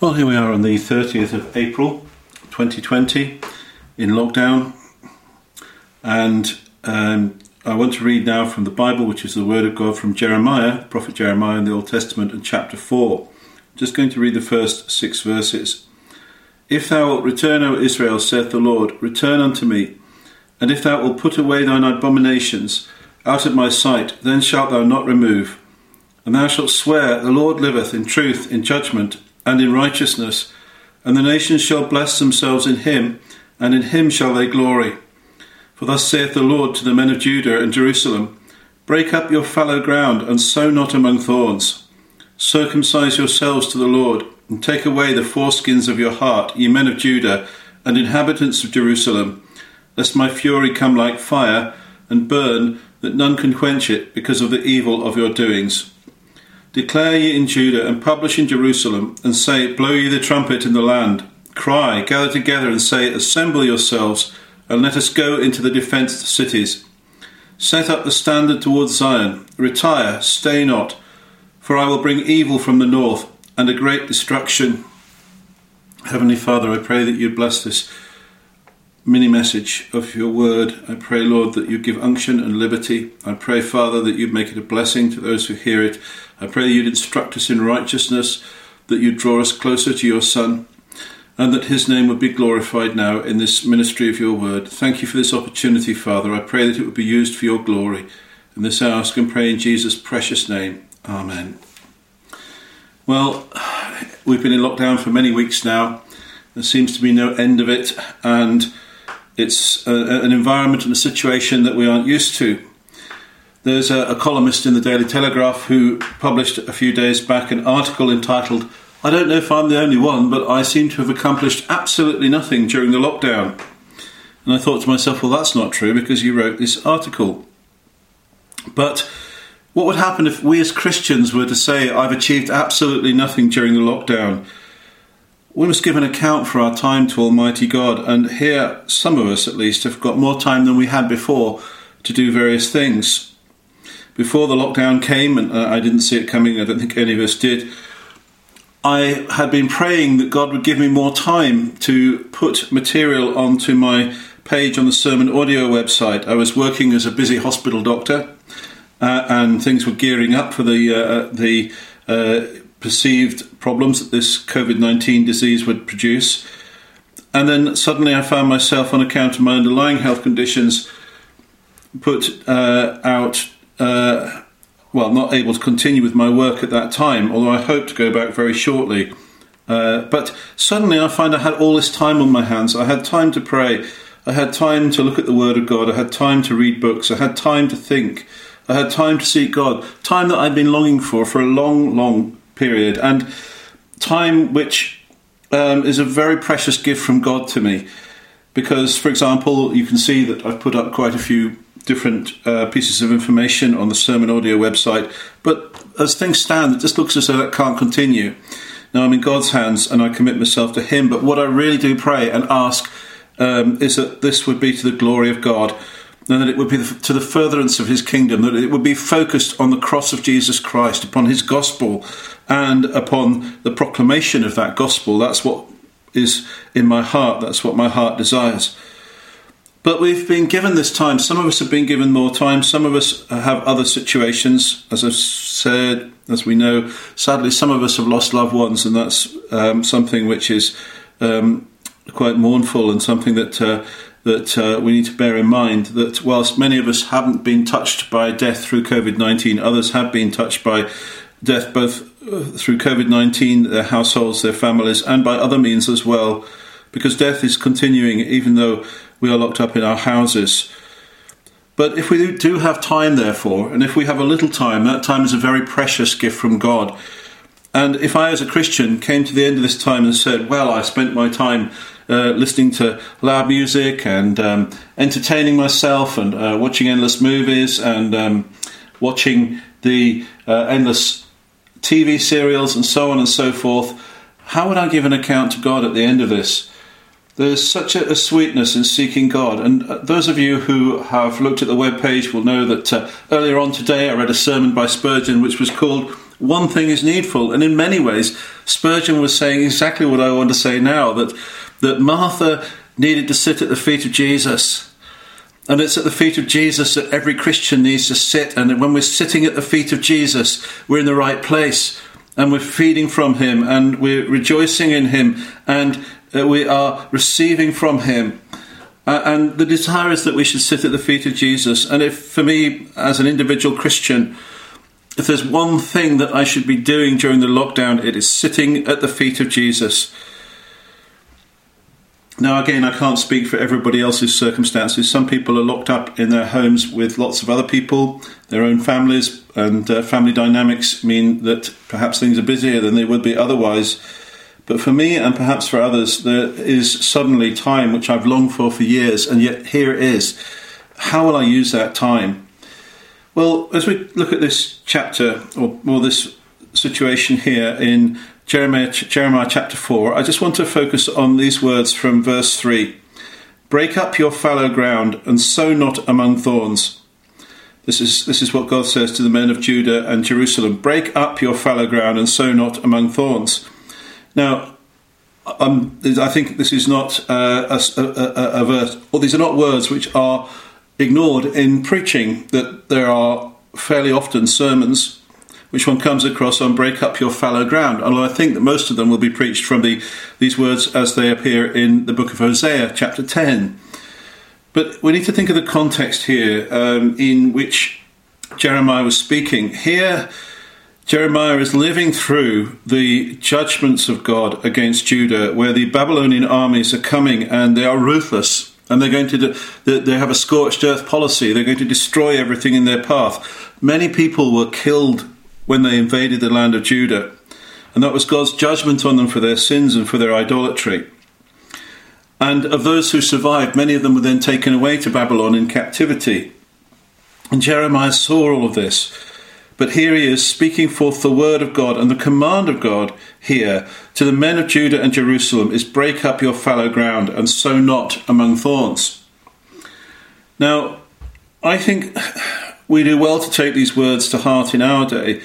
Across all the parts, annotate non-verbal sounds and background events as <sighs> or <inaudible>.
Well, here we are on the 30th of April 2020 in lockdown, and um, I want to read now from the Bible, which is the Word of God from Jeremiah, Prophet Jeremiah in the Old Testament, and chapter 4. Just going to read the first six verses. If thou wilt return, O Israel, saith the Lord, return unto me. And if thou wilt put away thine abominations out of my sight, then shalt thou not remove. And thou shalt swear, The Lord liveth in truth, in judgment, and in righteousness, and the nations shall bless themselves in him, and in him shall they glory. For thus saith the Lord to the men of Judah and Jerusalem Break up your fallow ground, and sow not among thorns. Circumcise yourselves to the Lord, and take away the foreskins of your heart, ye men of Judah, and inhabitants of Jerusalem, lest my fury come like fire, and burn, that none can quench it, because of the evil of your doings. Declare ye in Judah, and publish in Jerusalem, and say, Blow ye the trumpet in the land. Cry, gather together, and say, Assemble yourselves, and let us go into the defenced cities. Set up the standard towards Zion. Retire, stay not, for I will bring evil from the north, and a great destruction. Heavenly Father, I pray that you bless this mini message of your word. I pray, Lord, that you give unction and liberty. I pray, Father, that you'd make it a blessing to those who hear it. I pray that you'd instruct us in righteousness, that you'd draw us closer to your Son, and that his name would be glorified now in this ministry of your word. Thank you for this opportunity, Father. I pray that it would be used for your glory. And this I ask and pray in Jesus' precious name. Amen. Well, we've been in lockdown for many weeks now. There seems to be no end of it, and it's a, an environment and a situation that we aren't used to. There's a, a, columnist in the Daily Telegraph who published a few days back an article entitled, I don't know if I'm the only one, but I seem to have accomplished absolutely nothing during the lockdown. And I thought to myself, well, that's not true because you wrote this article. But what would happen if we as Christians were to say, I've achieved absolutely nothing during the lockdown? We must give an account for our time to Almighty God, and here, some of us at least, have got more time than we had before to do various things. Before the lockdown came, and uh, I didn't see it coming, I don't think any of us did, I had been praying that God would give me more time to put material onto my page on the Sermon Audio website. I was working as a busy hospital doctor, uh, and things were gearing up for the uh, the uh, perceived problems that this COVID 19 disease would produce. And then suddenly I found myself, on account of my underlying health conditions, put uh, out, uh, well, not able to continue with my work at that time, although I hope to go back very shortly. Uh, but suddenly I find I had all this time on my hands. I had time to pray. I had time to look at the Word of God. I had time to read books. I had time to think. I had time to seek God. Time that I'd been longing for for a long, long period, and time which um, is a very precious gift from God to me. Because, for example, you can see that I've put up quite a few different uh, pieces of information on the Sermon Audio website, but as things stand, it just looks as though that can't continue. Now, I'm in God's hands and I commit myself to Him, but what I really do pray and ask um, is that this would be to the glory of God and that it would be to the furtherance of his kingdom, that it would be focused on the cross of Jesus Christ, upon his gospel, and upon the proclamation of that gospel. That's what is in my heart, that's what my heart desires. But we've been given this time. Some of us have been given more time. Some of us have other situations. As I've said, as we know, sadly, some of us have lost loved ones, and that's um, something which is um, quite mournful and something that uh, that uh, we need to bear in mind that whilst many of us haven't been touched by death through COVID 19, others have been touched by death both uh, through COVID 19, their households, their families, and by other means as well, because death is continuing even though we are locked up in our houses. But if we do have time, therefore, and if we have a little time, that time is a very precious gift from God. And if I, as a Christian, came to the end of this time and said, Well, I spent my time uh, listening to loud music and um, entertaining myself and uh, watching endless movies and um, watching the uh, endless TV serials and so on and so forth. How would I give an account to God at the end of this? There's such a, a sweetness in seeking God, and uh, those of you who have looked at the web page will know that uh, earlier on today I read a sermon by Spurgeon which was called one thing is needful. And in many ways, Spurgeon was saying exactly what I want to say now that, that Martha needed to sit at the feet of Jesus. And it's at the feet of Jesus that every Christian needs to sit. And when we're sitting at the feet of Jesus, we're in the right place and we're feeding from Him and we're rejoicing in Him and uh, we are receiving from Him. Uh, and the desire is that we should sit at the feet of Jesus. And if, for me, as an individual Christian, if there's one thing that I should be doing during the lockdown, it is sitting at the feet of Jesus. Now, again, I can't speak for everybody else's circumstances. Some people are locked up in their homes with lots of other people, their own families, and uh, family dynamics mean that perhaps things are busier than they would be otherwise. But for me, and perhaps for others, there is suddenly time which I've longed for for years, and yet here it is. How will I use that time? Well, as we look at this chapter, or, or this situation here in Jeremiah, Jeremiah chapter 4, I just want to focus on these words from verse 3 Break up your fallow ground and sow not among thorns. This is, this is what God says to the men of Judah and Jerusalem Break up your fallow ground and sow not among thorns. Now, um, I think this is not uh, a, a, a, verse, or these are not words which are ignored in preaching, that there are fairly often sermons which one comes across on break up your fallow ground. Although I think that most of them will be preached from the, these words as they appear in the book of Hosea, chapter 10. But we need to think of the context here um, in which Jeremiah was speaking. Here, Jeremiah is living through the judgments of God against Judah, where the Babylonian armies are coming and they are ruthless and they're going to do, they have a scorched earth policy. They're going to destroy everything in their path. Many people were killed when they invaded the land of Judah. And that was God's judgment on them for their sins and for their idolatry. And of those who survived, many of them were then taken away to Babylon in captivity. And Jeremiah saw all of this. But here he is speaking forth the word of God, and the command of God here to the men of Judah and Jerusalem is break up your fallow ground and sow not among thorns. Now, I think we do well to take these words to heart in our day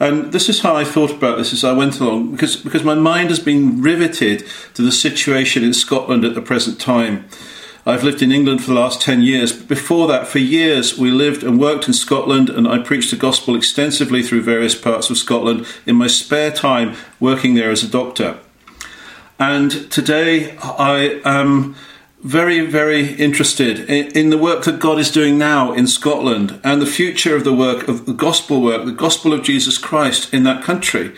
and this is how I thought about this as I went along, because, because my mind has been riveted to the situation in Scotland at the present time. I've lived in England for the last 10 years, but before that, for years, we lived and worked in Scotland, and I preached the gospel extensively through various parts of Scotland in my spare time working there as a doctor. And today, I am very, very interested in, in, the work that God is doing now in Scotland and the future of the work of the gospel work, the gospel of Jesus Christ in that country.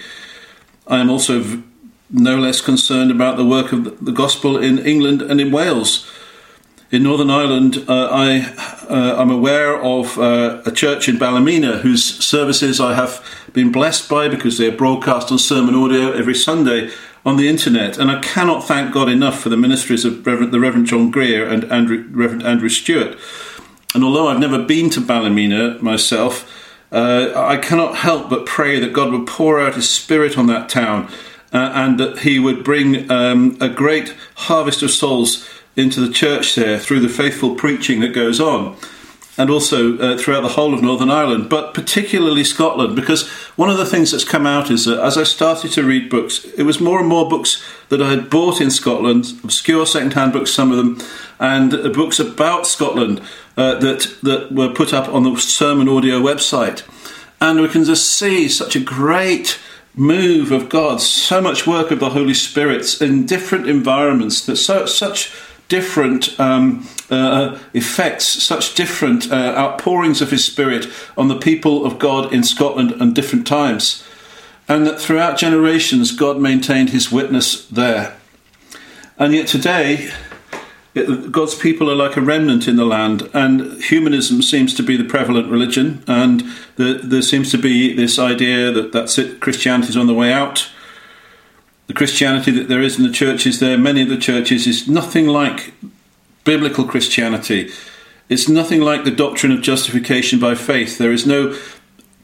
I am also no less concerned about the work of the gospel in England and in Wales. In Northern Ireland, uh, I uh, am aware of uh, a church in Ballymena whose services I have been blessed by because they are broadcast on sermon audio every Sunday on the internet. And I cannot thank God enough for the ministries of Reverend, the Reverend John Greer and Andrew, Reverend Andrew Stewart. And although I've never been to Ballymena myself, uh, I cannot help but pray that God would pour out His Spirit on that town uh, and that He would bring um, a great harvest of souls into the church there through the faithful preaching that goes on and also uh, throughout the whole of Northern Ireland, but particularly Scotland, because one of the things that's come out is that as I started to read books, it was more and more books that I had bought in Scotland, obscure second-hand books, some of them, and uh, books about Scotland uh, that that were put up on the Sermon Audio website, and we can just see such a great move of God, so much work of the Holy Spirit in different environments, that so, such different um, uh, effects, such different uh, outpourings of His Spirit on the people of God in Scotland and different times. And that throughout generations, God maintained His witness there. And yet today, it, God's people are like a remnant in the land, and humanism seems to be the prevalent religion, and the, there seems to be this idea that that's it, Christianity is on the way out the Christianity that there is in the churches there, many of the churches, is nothing like biblical Christianity. It's nothing like the doctrine of justification by faith. There is no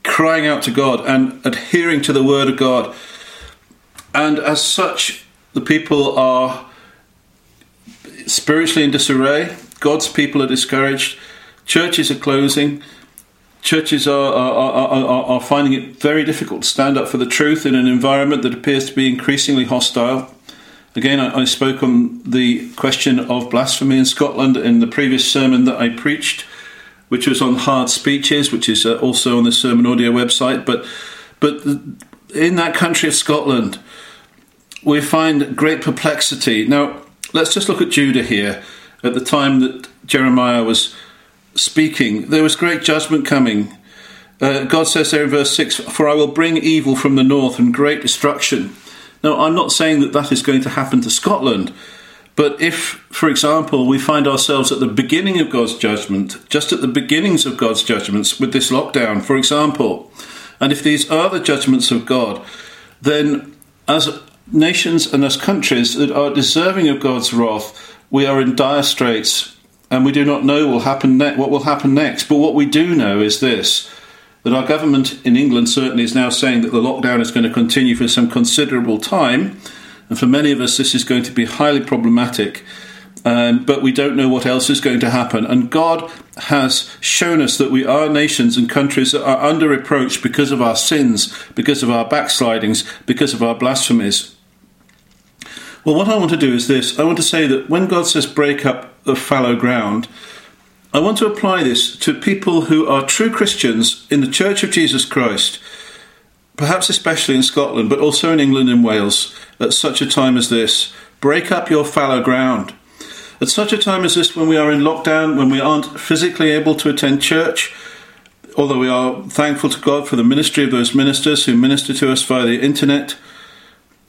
crying out to God and adhering to the Word of God. And as such, the people are spiritually in disarray. God's people are discouraged. Churches are closing. Churches are, are, are, are, finding it very difficult to stand up for the truth in an environment that appears to be increasingly hostile. Again, I, I spoke on the question of blasphemy in Scotland in the previous sermon that I preached, which was on hard speeches, which is uh, also on the sermon audio website. But, but in that country of Scotland, we find great perplexity. Now, let's just look at Judah here. At the time that Jeremiah was speaking, there was great judgment coming. Uh, God says there in verse 6 For I will bring evil from the north and great destruction. Now, I'm not saying that that is going to happen to Scotland, but if, for example, we find ourselves at the beginning of God's judgment, just at the beginnings of God's judgments with this lockdown, for example, and if these are the judgments of God, then as nations and as countries that are deserving of God's wrath, we are in dire straits and we do not know will happen ne- what will happen next. But what we do know is this that our government in England certainly is now saying that the lockdown is going to continue for some considerable time. And for many of us, this is going to be highly problematic. Um, but we don't know what else is going to happen. And God has shown us that we are nations and countries that are under reproach because of our sins, because of our backslidings, because of our blasphemies. Well, what I want to do is this I want to say that when God says break up the fallow ground, I want to apply this to people who are true Christians in the Church of Jesus Christ, perhaps especially in Scotland, but also in England and Wales, at such a time as this. Break up your fallow ground. At such a time as this, when we are in lockdown, when we aren't physically able to attend church, although we are thankful to God for the ministry of those ministers who minister to us via the internet,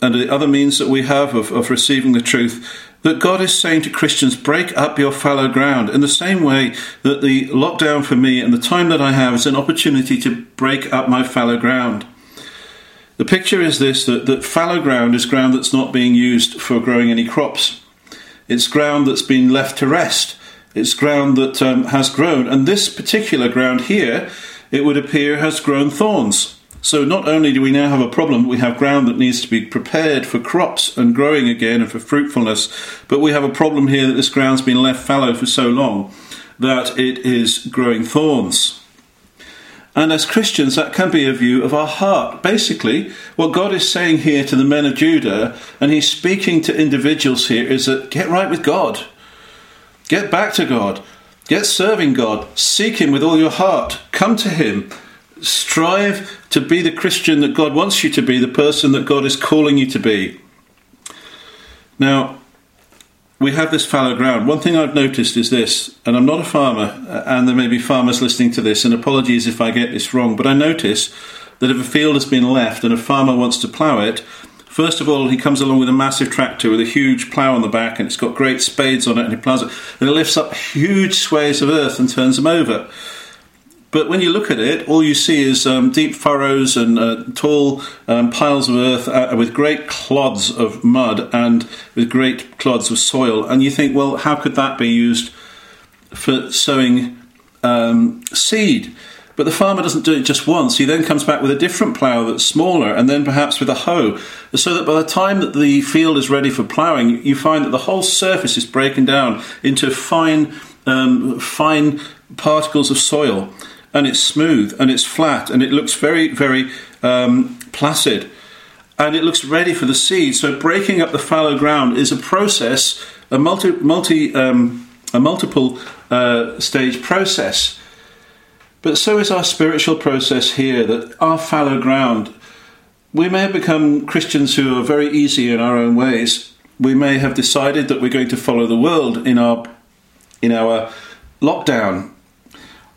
and the other means that we have of, of receiving the truth, that God is saying to Christians, break up your fallow ground in the same way that the lockdown for me and the time that I have is an opportunity to break up my fallow ground. The picture is this that, that fallow ground is ground that's not being used for growing any crops. It's ground that's been left to rest. It's ground that um, has grown. And this particular ground here, it would appear, has grown thorns. So not only do we now have a problem, we have ground that needs to be prepared for crops and growing again and for fruitfulness, but we have a problem here that this ground's been left fallow for so long that it is growing thorns. And as Christians, that can be a view of our heart. Basically, what God is saying here to the men of Judah, and He's speaking to individuals here, is that get right with God. Get back to God. Get serving God. Seek Him with all your heart. Come to Him strive to be the Christian that God wants you to be, the person that God is calling you to be. Now, we have this fallow ground. One thing I've noticed is this, and I'm not a farmer, uh, and there may be farmers listening to this, and apologies if I get this wrong, but I notice that if a field has been left and a farmer wants to plough it, first of all, he comes along with a massive tractor with a huge plough on the back, and it's got great spades on it, and he ploughs it, and it lifts up huge swathes of earth and turns them over. But when you look at it, all you see is um, deep furrows and uh, tall um, piles of earth uh, with great clods of mud and with great clods of soil. And you think, well, how could that be used for sowing um, seed? But the farmer doesn't do it just once. He then comes back with a different plough that's smaller and then perhaps with a hoe. So that by the time that the field is ready for ploughing, you find that the whole surface is breaking down into fine, um, fine particles of soil and it's smooth and it's flat and it looks very, very um, placid and it looks ready for the seed. So breaking up the fallow ground is a process, a multi, multi um, a multiple uh, stage process. But so is our spiritual process here. That our fallow ground, we may have become Christians who are very easy in our own ways. We may have decided that we're going to follow the world in our in our lockdown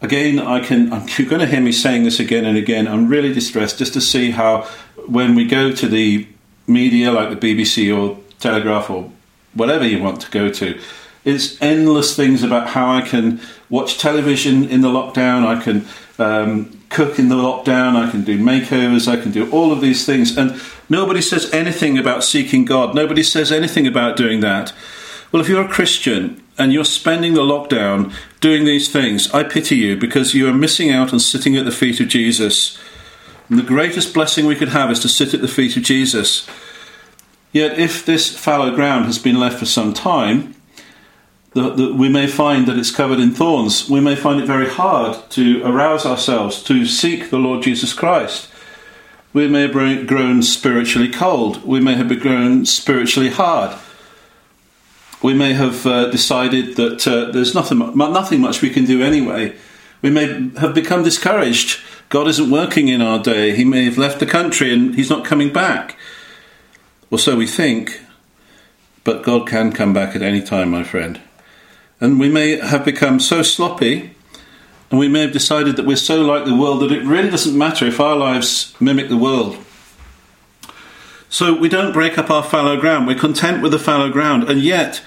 again, I can. I'm, you're going to hear me saying this again and again. I'm really distressed just to see how when we go to the media like the BBC or Telegraph or whatever you want to go to, it's endless things about how I can watch television in the lockdown. I can um, cook in the lockdown. I can do makeovers. I can do all of these things, and nobody says anything about seeking God. Nobody says anything about doing that. Well, if you're a Christian and you're spending the lockdown doing these things, I pity you because you are missing out on sitting at the feet of Jesus. And the greatest blessing we could have is to sit at the feet of Jesus. Yet, if this fallow ground has been left for some time, that, that we may find that it's covered in thorns. We may find it very hard to arouse ourselves to seek the Lord Jesus Christ. We may have grown spiritually cold. We may have grown spiritually hard. We may have uh, decided that uh, there's nothing, nothing much we can do anyway. We may have become discouraged. God isn't working in our day. He may have left the country and he's not coming back. Or so we think. But God can come back at any time, my friend. And we may have become so sloppy and we may have decided that we're so like the world that it really doesn't matter if our lives mimic the world. So we don't break up our fallow ground. We're content with the fallow ground. And yet,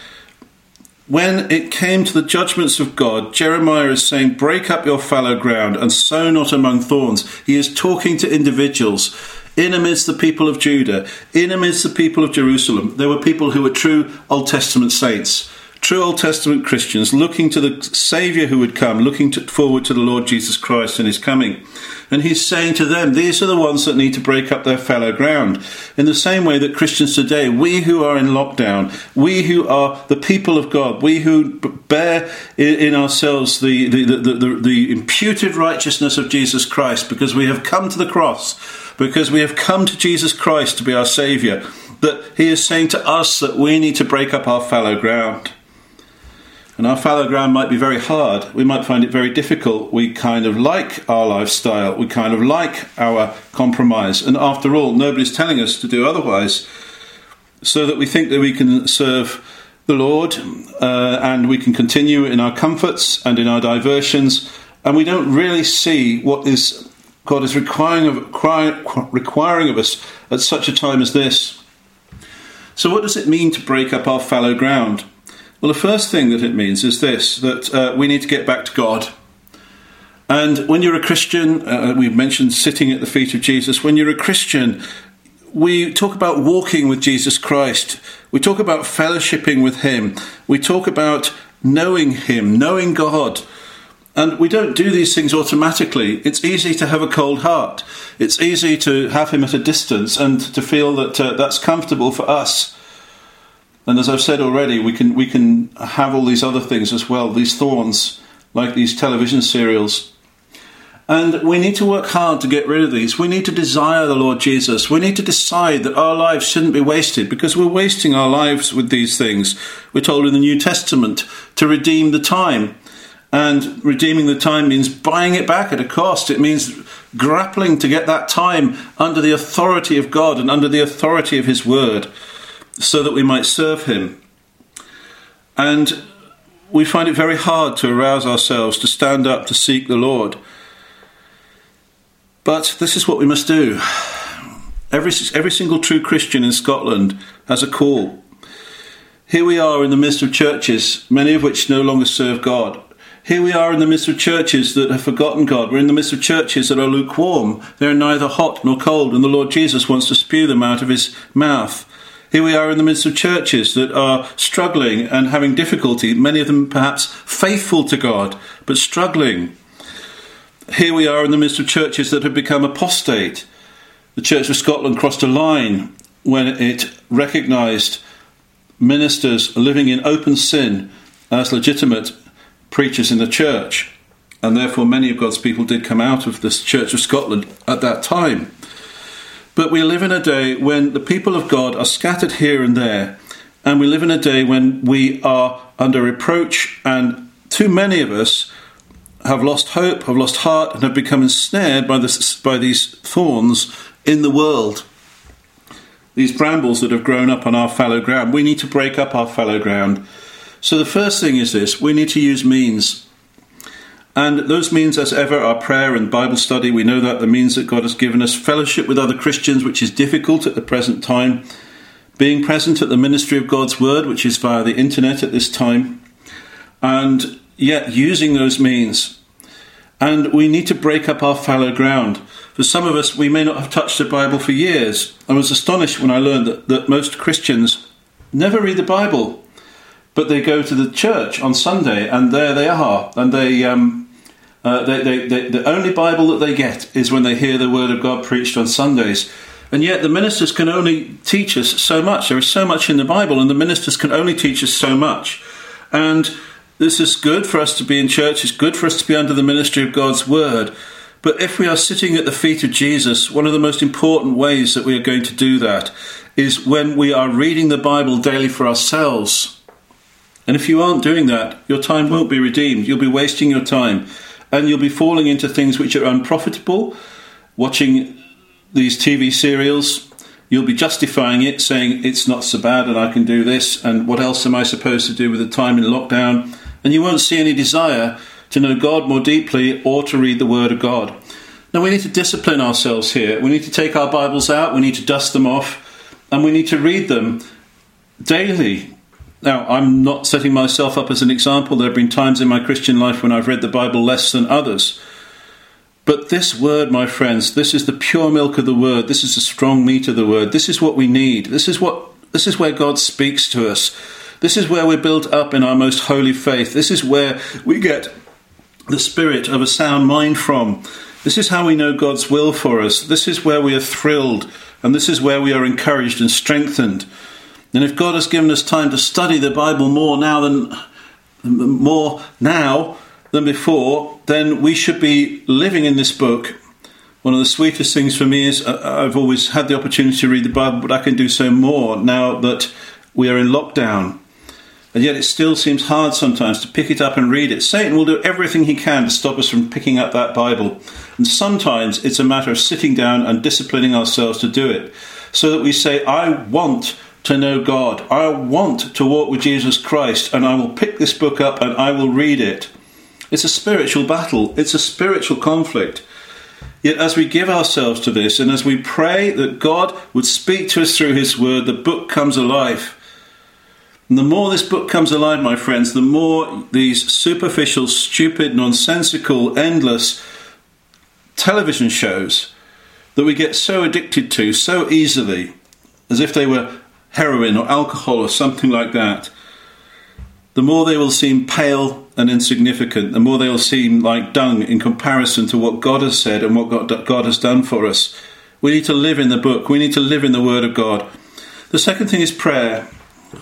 when it came to the judgments of God, Jeremiah is saying, Break up your fallow ground and sow not among thorns. He is talking to individuals in amidst the people of Judah, in amidst the people of Jerusalem. There were people who were true Old Testament saints true Old Testament Christians looking to the Saviour who would come, looking to, forward to the Lord Jesus Christ and his coming. And he's saying to them, these are the ones that need to break up their fallow ground. In the same way that Christians today, we who are in lockdown, we who are the people of God, we who bear in, ourselves the, the, the, the, the imputed righteousness of Jesus Christ because we have come to the cross, because we have come to Jesus Christ to be our Saviour, that he is saying to us that we need to break up our fallow ground. And our fallow ground might be very hard. We might find it very difficult. We kind of like our lifestyle. We kind of like our compromise. And after all, nobody's telling us to do otherwise. So that we think that we can serve the Lord uh, and we can continue in our comforts and in our diversions. And we don't really see what is God is requiring of, requiring of us at such a time as this. So, what does it mean to break up our fallow ground? Well, the first thing that it means is this that uh, we need to get back to God. And when you're a Christian, uh, we've mentioned sitting at the feet of Jesus. When you're a Christian, we talk about walking with Jesus Christ. We talk about fellowshipping with Him. We talk about knowing Him, knowing God. And we don't do these things automatically. It's easy to have a cold heart. It's easy to have Him at a distance and to feel that uh, that's comfortable for us. And as I've said already, we can we can have all these other things as well, these thorns, like these television serials. And we need to work hard to get rid of these. We need to desire the Lord Jesus. We need to decide that our lives shouldn't be wasted because we're wasting our lives with these things. We're told in the New Testament to redeem the time. And redeeming the time means buying it back at a cost. It means grappling to get that time under the authority of God and under the authority of His Word so that we might serve Him. And we find it very hard to arouse ourselves to stand up to seek the Lord. But this is what we must do. Every, every single true Christian in Scotland has a call. Here we are in the midst of churches, many of which no longer serve God. Here we are in the midst of churches that have forgotten God. We're in the midst of churches that are lukewarm. They're neither hot nor cold, and the Lord Jesus wants to spew them out of his mouth. Here we are in the midst of churches that are struggling and having difficulty, many of them perhaps faithful to God, but struggling. Here we are in the midst of churches that have become apostate. The Church of Scotland crossed a line when it recognised ministers living in open sin as legitimate preachers in the church. And therefore, many of God's people did come out of this Church of Scotland at that time. But we live in a day when the people of God are scattered here and there, and we live in a day when we are under reproach, and too many of us have lost hope, have lost heart, and have become ensnared by, this, by these thorns in the world. These brambles that have grown up on our fallow ground. We need to break up our fallow ground. So the first thing is this we need to use means. And those means, as ever, are prayer and Bible study. We know that the means that God has given us fellowship with other Christians, which is difficult at the present time, being present at the ministry of God's Word, which is via the internet at this time, and yet using those means. And we need to break up our fallow ground. For some of us, we may not have touched the Bible for years. I was astonished when I learned that, that most Christians never read the Bible, but they go to the church on Sunday, and there they are, and they um, uh, they, they, they, the only Bible that they get is when they hear the Word of God preached on Sundays. And yet, the ministers can only teach us so much. There is so much in the Bible, and the ministers can only teach us so much. And this is good for us to be in church, it's good for us to be under the ministry of God's word. But if we are sitting at the feet of Jesus, one of the most important ways that we are going to do that is when we are reading the Bible daily for ourselves. And if you aren't doing that, your time won't be redeemed. You'll be wasting your time and you'll be falling into things which are unprofitable, watching these TV serials. You'll be justifying it, saying it's not so bad and I can do this, and what else am I supposed to do with the time in lockdown? And you won't see any desire to know God more deeply or to read the Word of God. Now, we need to discipline ourselves here. We need to take our Bibles out, we need to dust them off, and we need to read them daily. Now, I'm not setting myself up as an example. There have been times in my Christian life when I've read the Bible less than others. But this word, my friends, this is the pure milk of the word. This is the strong meat of the word. This is what we need. This is what this is where God speaks to us. This is where we're built up in our most holy faith. This is where we get the spirit of a sound mind from. This is how we know God's will for us. This is where we are thrilled and this is where we are encouraged and strengthened. And if God has given us time to study the Bible more now than more now than before, then we should be living in this book. One of the sweetest things for me is uh, I've always had the opportunity to read the Bible, but I can do so more now that we are in lockdown. And yet it still seems hard sometimes to pick it up and read it. Satan will do everything he can to stop us from picking up that Bible. And sometimes it's a matter of sitting down and disciplining ourselves to do it so that we say, I want to know God. I want to walk with Jesus Christ, and I will pick this book up and I will read it. It's a spiritual battle, it's a spiritual conflict. Yet, as we give ourselves to this and as we pray that God would speak to us through His Word, the book comes alive. And the more this book comes alive, my friends, the more these superficial, stupid, nonsensical, endless television shows that we get so addicted to so easily, as if they were heroin or alcohol or something like that, the more they will seem pale and insignificant, the more they will seem like dung in comparison to what God has said and what God, has done for us. We need to live in the book, we need to live in the Word of God. The second thing is prayer.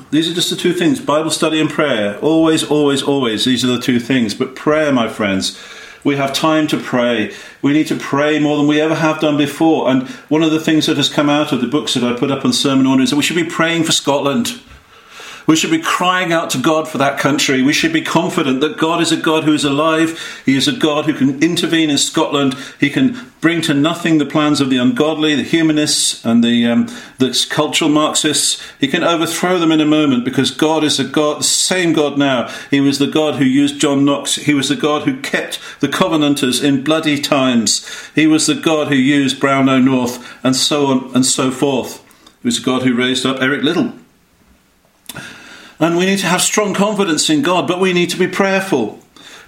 These are just the two things Bible study and prayer. Always, always, always. These are the two things. But prayer, my friends, we have time to pray. We need to pray more than we ever have done before. And one of the things that has come out of the books that I put up on sermon audio is that we should be praying for Scotland. We should be crying out to God for that country. We should be confident that God is a God who is alive. He is a God who can intervene in Scotland. He can bring to nothing the plans of the ungodly, the humanists, and the, um, the cultural Marxists. He can overthrow them in a moment because God is a God, the same God now. He was the God who used John Knox. He was the God who kept the Covenanters in bloody times. He was the God who used Brownlow North, and so on and so forth. He was the God who raised up Eric Liddell and we need to have strong confidence in God, but we need to be prayerful.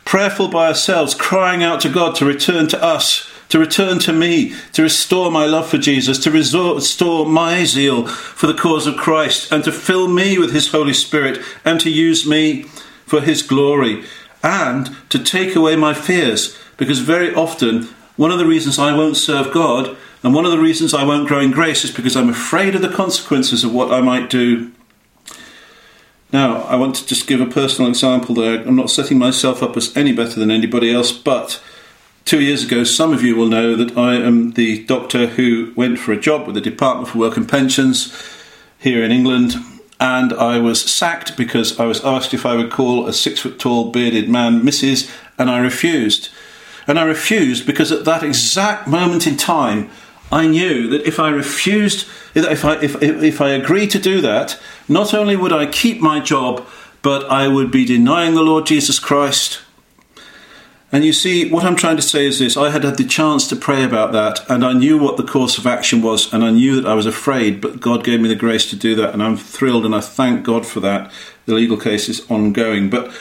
Prayerful by ourselves, crying out to God to return to us, to return to me, to restore my love for Jesus, to restore my zeal for the cause of Christ, and to fill me with His Holy Spirit, and to use me for His glory, and to take away my fears. Because very often, one of the reasons I won't serve God, and one of the reasons I won't grow in grace, is because I'm afraid of the consequences of what I might do now, I want to just give a personal example there. I'm not setting myself up as any better than anybody else, but two years ago, some of you will know that I am the doctor who went for a job with the Department for Work and Pensions here in England, and I was sacked because I was asked if I would call a six foot tall bearded man Mrs., and I refused. And I refused because at that exact moment in time, I knew that if I refused, if I, if, if I agreed to do that, not only would I keep my job, but I would be denying the Lord Jesus Christ. And you see, what I'm trying to say is this I had had the chance to pray about that, and I knew what the course of action was, and I knew that I was afraid, but God gave me the grace to do that, and I'm thrilled, and I thank God for that. The legal case is ongoing. But,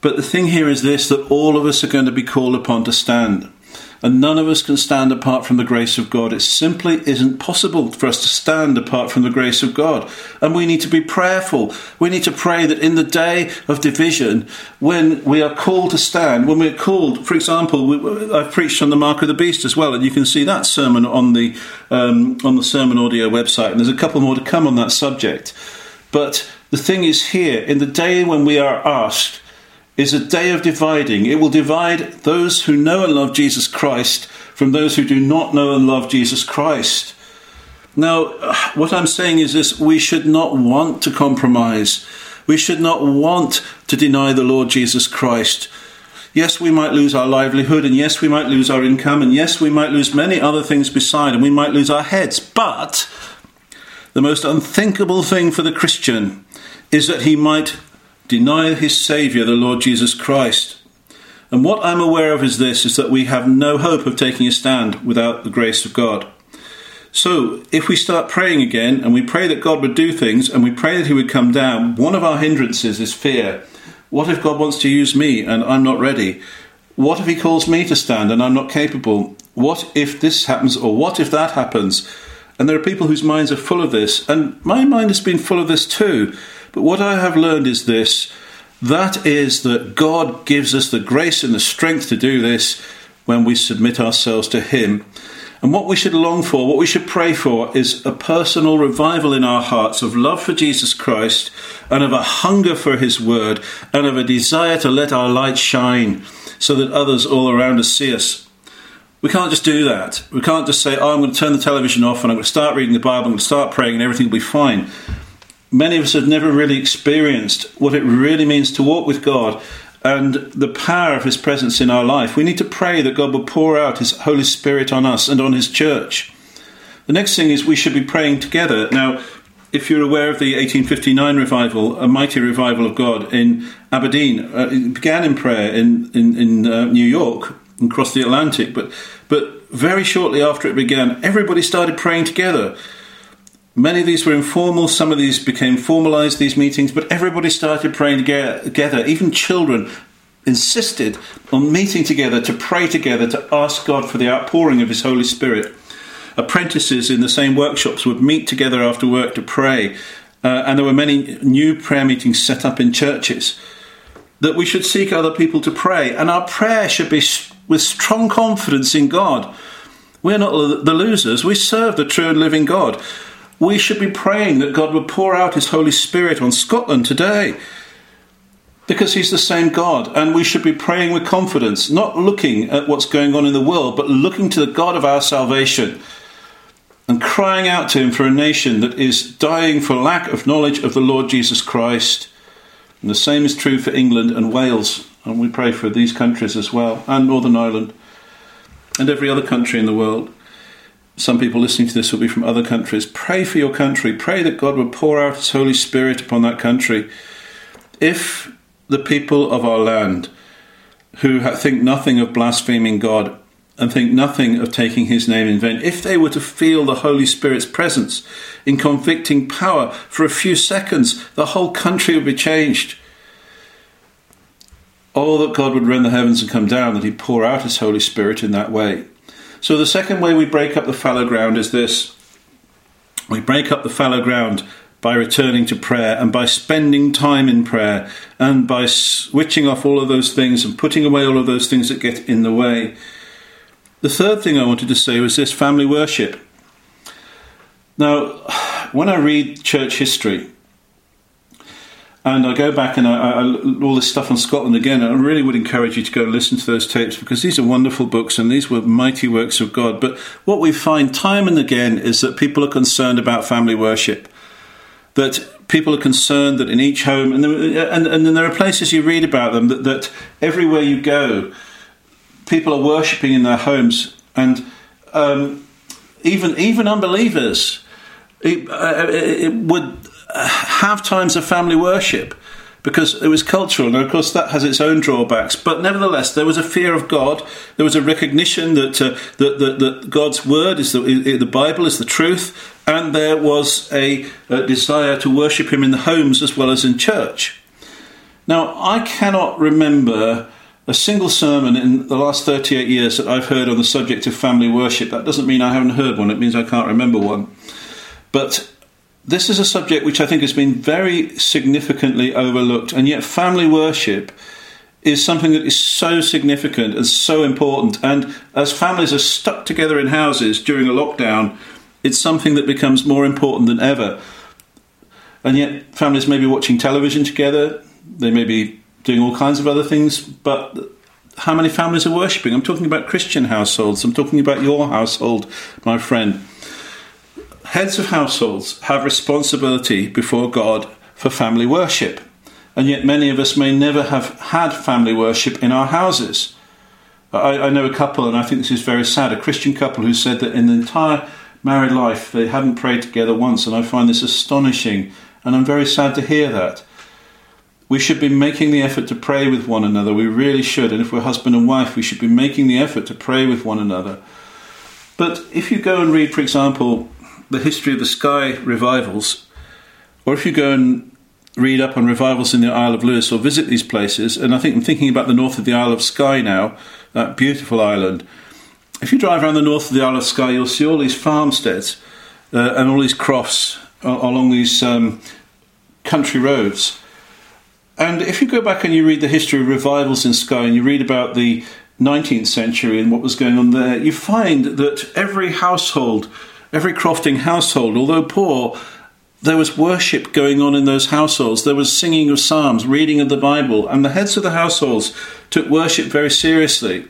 but the thing here is this that all of us are going to be called upon to stand and none of us can stand apart from the grace of God. It simply isn't possible for us to stand apart from the grace of God. And we need to be prayerful. We need to pray that in the day of division, when we are called to stand, when we're called, for example, I've preached on the mark of the beast as well, and you can see that sermon on the um, on the sermon audio website. And there's a couple more to come on that subject. But the thing is, here, in the day when we are asked, is a day of dividing. It will divide those who know and love Jesus Christ from those who do not know and love Jesus Christ. Now, what I'm saying is this we should not want to compromise. We should not want to deny the Lord Jesus Christ. Yes, we might lose our livelihood, and yes, we might lose our income, and yes, we might lose many other things beside, and we might lose our heads. But the most unthinkable thing for the Christian is that he might deny his Saviour, the Lord Jesus Christ. And what I'm aware of is this is that we have no hope of taking a stand without the grace of God. So, if we start praying again and we pray that God would do things and we pray that He would come down, one of our hindrances is fear. What if God wants to use me and I'm not ready? What if He calls me to stand and I'm not capable? What if this happens or what if that happens? And there are people whose minds are full of this, and my mind has been full of this too. But what I have learned is this that is that God gives us the grace and the strength to do this when we submit ourselves to Him. And what we should long for, what we should pray for, is a personal revival in our hearts of love for Jesus Christ and of a hunger for His Word and of a desire to let our light shine so that others all around us see us. We can't just do that. We can't just say, oh, I'm going to turn the television off and I'm going to start reading the Bible, I'm going to start praying and everything will be fine. Many of us have never really experienced what it really means to walk with God and the power of His presence in our life. We need to pray that God will pour out His Holy Spirit on us and on His church. The next thing is we should be praying together. Now, if you're aware of the 1859 revival, a mighty revival of God in Aberdeen, uh, it began in prayer in, in, in uh, New York and crossed the Atlantic, but, but very shortly after it began, everybody started praying together. Many of these were informal, some of these became formalized, these meetings, but everybody started praying together. Even children insisted on meeting together to pray together to ask God for the outpouring of His Holy Spirit. Apprentices in the same workshops would meet together after work to pray, uh, and there were many new prayer meetings set up in churches. That we should seek other people to pray, and our prayer should be with strong confidence in God. We're not the losers, we serve the true and living God we should be praying that God would pour out His Holy Spirit on Scotland today. Because He's the same God, and we should be praying with confidence, not looking at what's going on in the world, but looking to the God of our salvation and crying out to Him for a nation that is dying for lack of knowledge of the Lord Jesus Christ. And the same is true for England and Wales, and we pray for these countries as well, and Northern Ireland, and every other country in the world some people listening to this will be from other countries. Pray for your country. Pray that God would pour out His Holy Spirit upon that country. If the people of our land who think nothing of blaspheming God and think nothing of taking His name in vain, if they were to feel the Holy Spirit's presence in convicting power for a few seconds, the whole country would be changed. Oh, that God would rend the heavens and come down, that He'd pour out His Holy Spirit in that way. So the second way we break up the fallow ground is this we break up the fallow ground by returning to prayer and by spending time in prayer and by switching off all of those things and putting away all of those things that get in the way. The third thing I wanted to say was this family worship. Now, <sighs> when I read church history, and I go back and I, I, all this stuff on Scotland again. I really would encourage you to go listen to those tapes because these are wonderful books and these were mighty works of God. But what we find time and again is that people are concerned about family worship. That people are concerned that in each home, and there, and, and there are places you read about them that, that everywhere you go, people are worshipping in their homes, and um, even even unbelievers. It, uh, it would have times of family worship because it was cultural, and of course that has its own drawbacks. But nevertheless, there was a fear of God. There was a recognition that uh, that, that, that, God's word is the, the Bible is the truth, and there was a, a desire to worship Him in the homes as well as in church. Now, I cannot remember a single sermon in the last 38 years that I've heard on the subject of family worship. That doesn't mean I haven't heard one, it means I can't remember one. But this is a subject which I think has been very significantly overlooked, and yet family worship is something that is so significant and so important. And as families are stuck together in houses during a lockdown, it's something that becomes more important than ever. And yet, families may be watching television together, they may be doing all kinds of other things, but how many families are worshipping? I'm talking about Christian households, I'm talking about your household, my friend. Heads of households have responsibility before God for family worship, and yet many of us may never have had family worship in our houses. I, I know a couple, and I think this is very sad, a Christian couple who said that in the entire married life they hadn't prayed together once, and I find this astonishing, and I'm very sad to hear that. We should be making the effort to pray with one another. We really should. And if we're husband and wife, we should be making the effort to pray with one another. But if you go and read, for example, the history of the Skye revivals, or if you go and read up on revivals in the Isle of Lewis or visit these places, and I think I'm thinking about the north of the Isle of Skye now, that beautiful island. If you drive around the north of the Isle of Skye, you'll see all these farmsteads uh, and all these crofts along these um, country roads. And if you go back and you read the history of revivals in Skye and you read about the 19th century and what was going on there, you find that every household, every crofting household, although poor, there was worship going on in those households. There was singing of psalms, reading of the Bible, and the heads of the households took worship very seriously.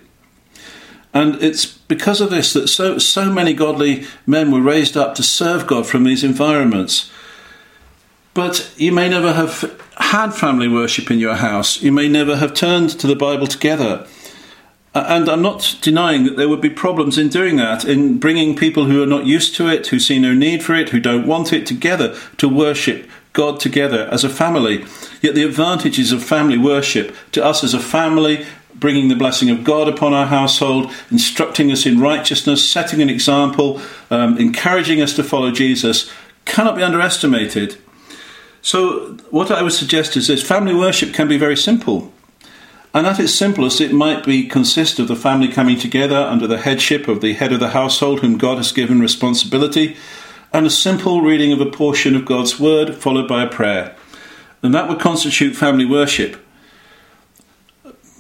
And it's because of this that so, so many godly men were raised up to serve God from these environments. But you may never have had family worship in your house. You may never have turned to the Bible together. And I'm not denying that there would be problems in doing that, in bringing people who are not used to it, who see no need for it, who don't want it together to worship God together as a family. Yet the advantages of family worship to us as a family, bringing the blessing of God upon our household, instructing us in righteousness, setting an example, um, encouraging us to follow Jesus, cannot be underestimated. So, what I would suggest is this family worship can be very simple. And at its simplest, it might be consist of the family coming together under the headship of the head of the household, whom God has given responsibility, and a simple reading of a portion of God's word, followed by a prayer. And that would constitute family worship.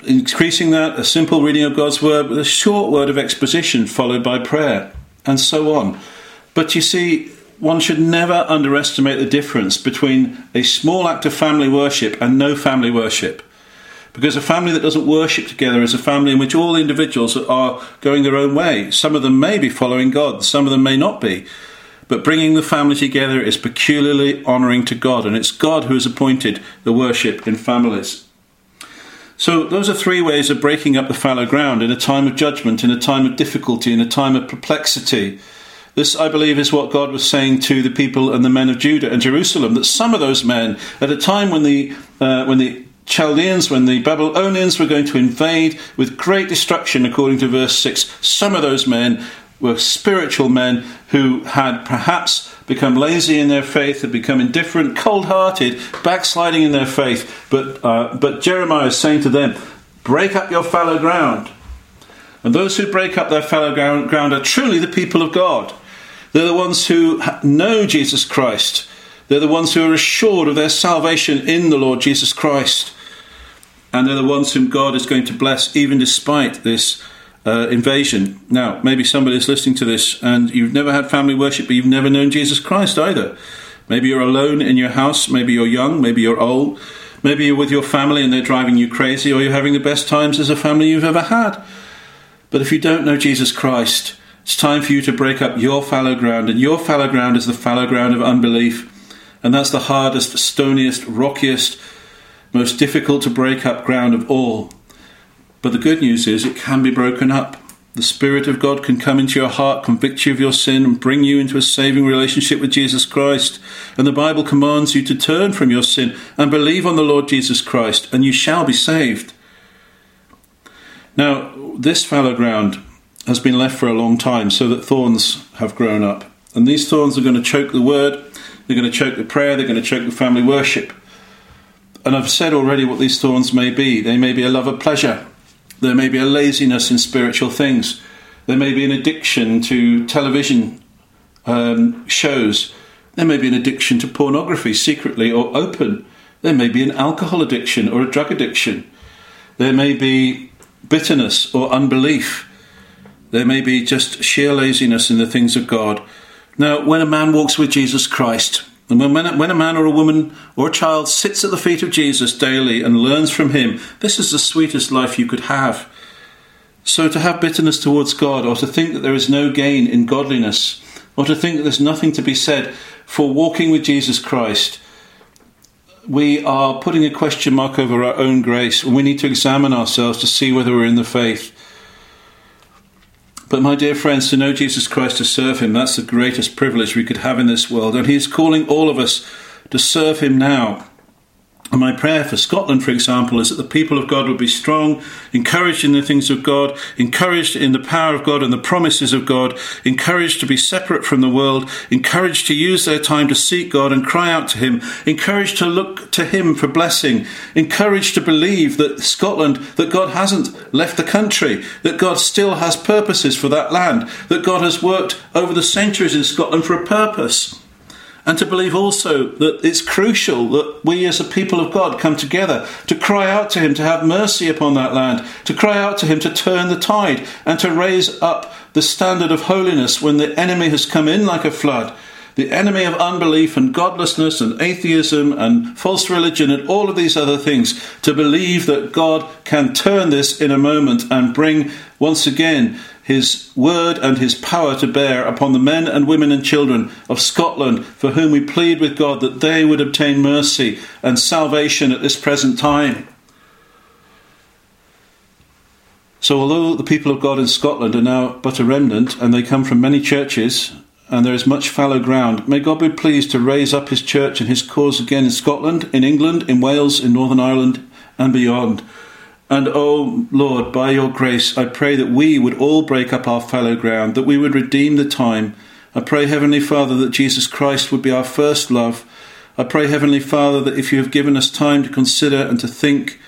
Increasing that, a simple reading of God's word with a short word of exposition, followed by prayer, and so on. But you see, one should never underestimate the difference between a small act of family worship and no family worship. Because a family that doesn't worship together is a family in which all individuals are going their own way. Some of them may be following God, some of them may not be. But bringing the family together is peculiarly honouring to God, and it's God who has appointed the worship in families. So, those are three ways of breaking up the fallow ground in a time of judgment, in a time of difficulty, in a time of perplexity. This, I believe, is what God was saying to the people and the men of Judah and Jerusalem. That some of those men, at a time when the uh, when the Chaldeans, when the Babylonians were going to invade with great destruction, according to verse 6, some of those men were spiritual men who had perhaps become lazy in their faith, had become indifferent, cold hearted, backsliding in their faith. But, uh, but Jeremiah is saying to them, Break up your fallow ground. And those who break up their fallow ground are truly the people of God. They're the ones who know Jesus Christ. They're the ones who are assured of their salvation in the Lord Jesus Christ. And they're the ones whom God is going to bless even despite this uh, invasion. Now, maybe somebody is listening to this and you've never had family worship, but you've never known Jesus Christ either. Maybe you're alone in your house, maybe you're young, maybe you're old, maybe you're with your family and they're driving you crazy, or you're having the best times as a family you've ever had. But if you don't know Jesus Christ, it's time for you to break up your fallow ground, and your fallow ground is the fallow ground of unbelief. And that's the hardest, stoniest, rockiest, most difficult to break up ground of all. But the good news is it can be broken up. The Spirit of God can come into your heart, convict you of your sin, and bring you into a saving relationship with Jesus Christ. And the Bible commands you to turn from your sin and believe on the Lord Jesus Christ, and you shall be saved. Now, this fallow ground has been left for a long time so that thorns have grown up. And these thorns are going to choke the word, they're going to choke the prayer, they're going to choke the family worship. And I've said already what these thorns may be. They may be a love of pleasure, there may be a laziness in spiritual things, there may be an addiction to television um, shows, there may be an addiction to pornography, secretly or open, there may be an alcohol addiction or a drug addiction, there may be bitterness or unbelief. There may be just sheer laziness in the things of God. Now, when a man walks with Jesus Christ, And when, when a man or a woman or a child sits at the feet of Jesus daily and learns from him, this is the sweetest life you could have. So to have bitterness towards God, or to think that there is no gain in godliness, or to think that there's nothing to be said for walking with Jesus Christ, we are putting a question mark over our own grace, we need to examine ourselves to see whether we're in the faith. But, my dear friends, to know Jesus Christ, to serve Him, that's the greatest privilege we could have in this world. And He is calling all of us to serve Him now. And my prayer for Scotland, for example, is that the people of God would be strong, encouraged in the things of God, encouraged in the power of God and the promises of God, encouraged to be separate from the world, encouraged to use their time to seek God and cry out to Him, encouraged to look to Him for blessing, encouraged to believe that Scotland, that God hasn't left the country, that God still has purposes for that land, that God has worked over the centuries in Scotland for a purpose and to believe also that it's crucial that we as a people of God come together to cry out to Him to have mercy upon that land, to cry out to Him to turn the tide and to raise up the standard of holiness when the enemy has come in like a flood. The enemy of unbelief and godlessness and atheism and false religion and all of these other things, to believe that God can turn this in a moment and bring once again his word and his power to bear upon the men and women and children of Scotland, for whom we plead with God that they would obtain mercy and salvation at this present time. So, although the people of God in Scotland are now but a remnant, and they come from many churches, and there is much fallow ground, may God be pleased to raise up his church and his cause again in Scotland, in England, in Wales, in Northern Ireland, and beyond. And oh Lord, by your grace, I pray that we would all break up our fallow ground, that we would redeem the time. I pray, Heavenly Father, that Jesus Christ would be our first love. I pray, Heavenly Father, that if you have given us time to consider and to think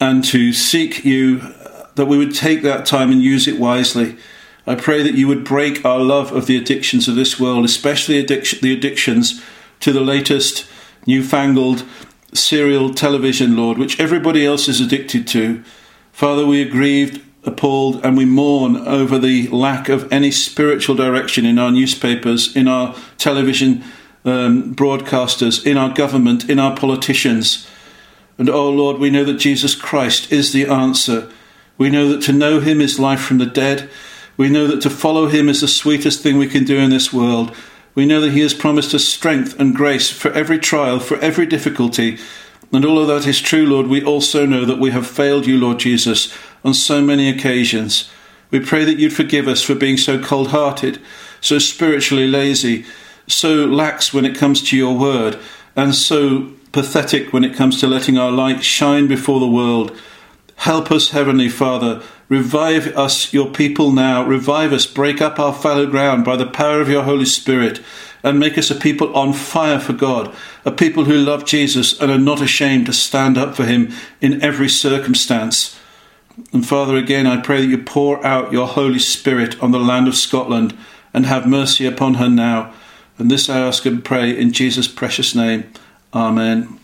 and to seek you, that we would take that time and use it wisely. I pray that you would break our love of the addictions of this world, especially addiction, the addictions to the latest newfangled serial television, Lord, which everybody else is addicted to. Father, we are grieved, appalled, and we mourn over the lack of any spiritual direction in our newspapers, in our television um, broadcasters, in our government, in our politicians. And oh Lord, we know that Jesus Christ is the answer. We know that to know him is life from the dead. We know that to follow him is the sweetest thing we can do in this world. We know that He has promised us strength and grace for every trial, for every difficulty. And although that is true, Lord, we also know that we have failed you, Lord Jesus, on so many occasions. We pray that you'd forgive us for being so cold hearted, so spiritually lazy, so lax when it comes to your word, and so pathetic when it comes to letting our light shine before the world. Help us, Heavenly Father. Revive us, your people now. Revive us. Break up our fallow ground by the power of your Holy Spirit and make us a people on fire for God, a people who love Jesus and are not ashamed to stand up for him in every circumstance. And Father, again, I pray that you pour out your Holy Spirit on the land of Scotland and have mercy upon her now. And this I ask and pray in Jesus' precious name. Amen.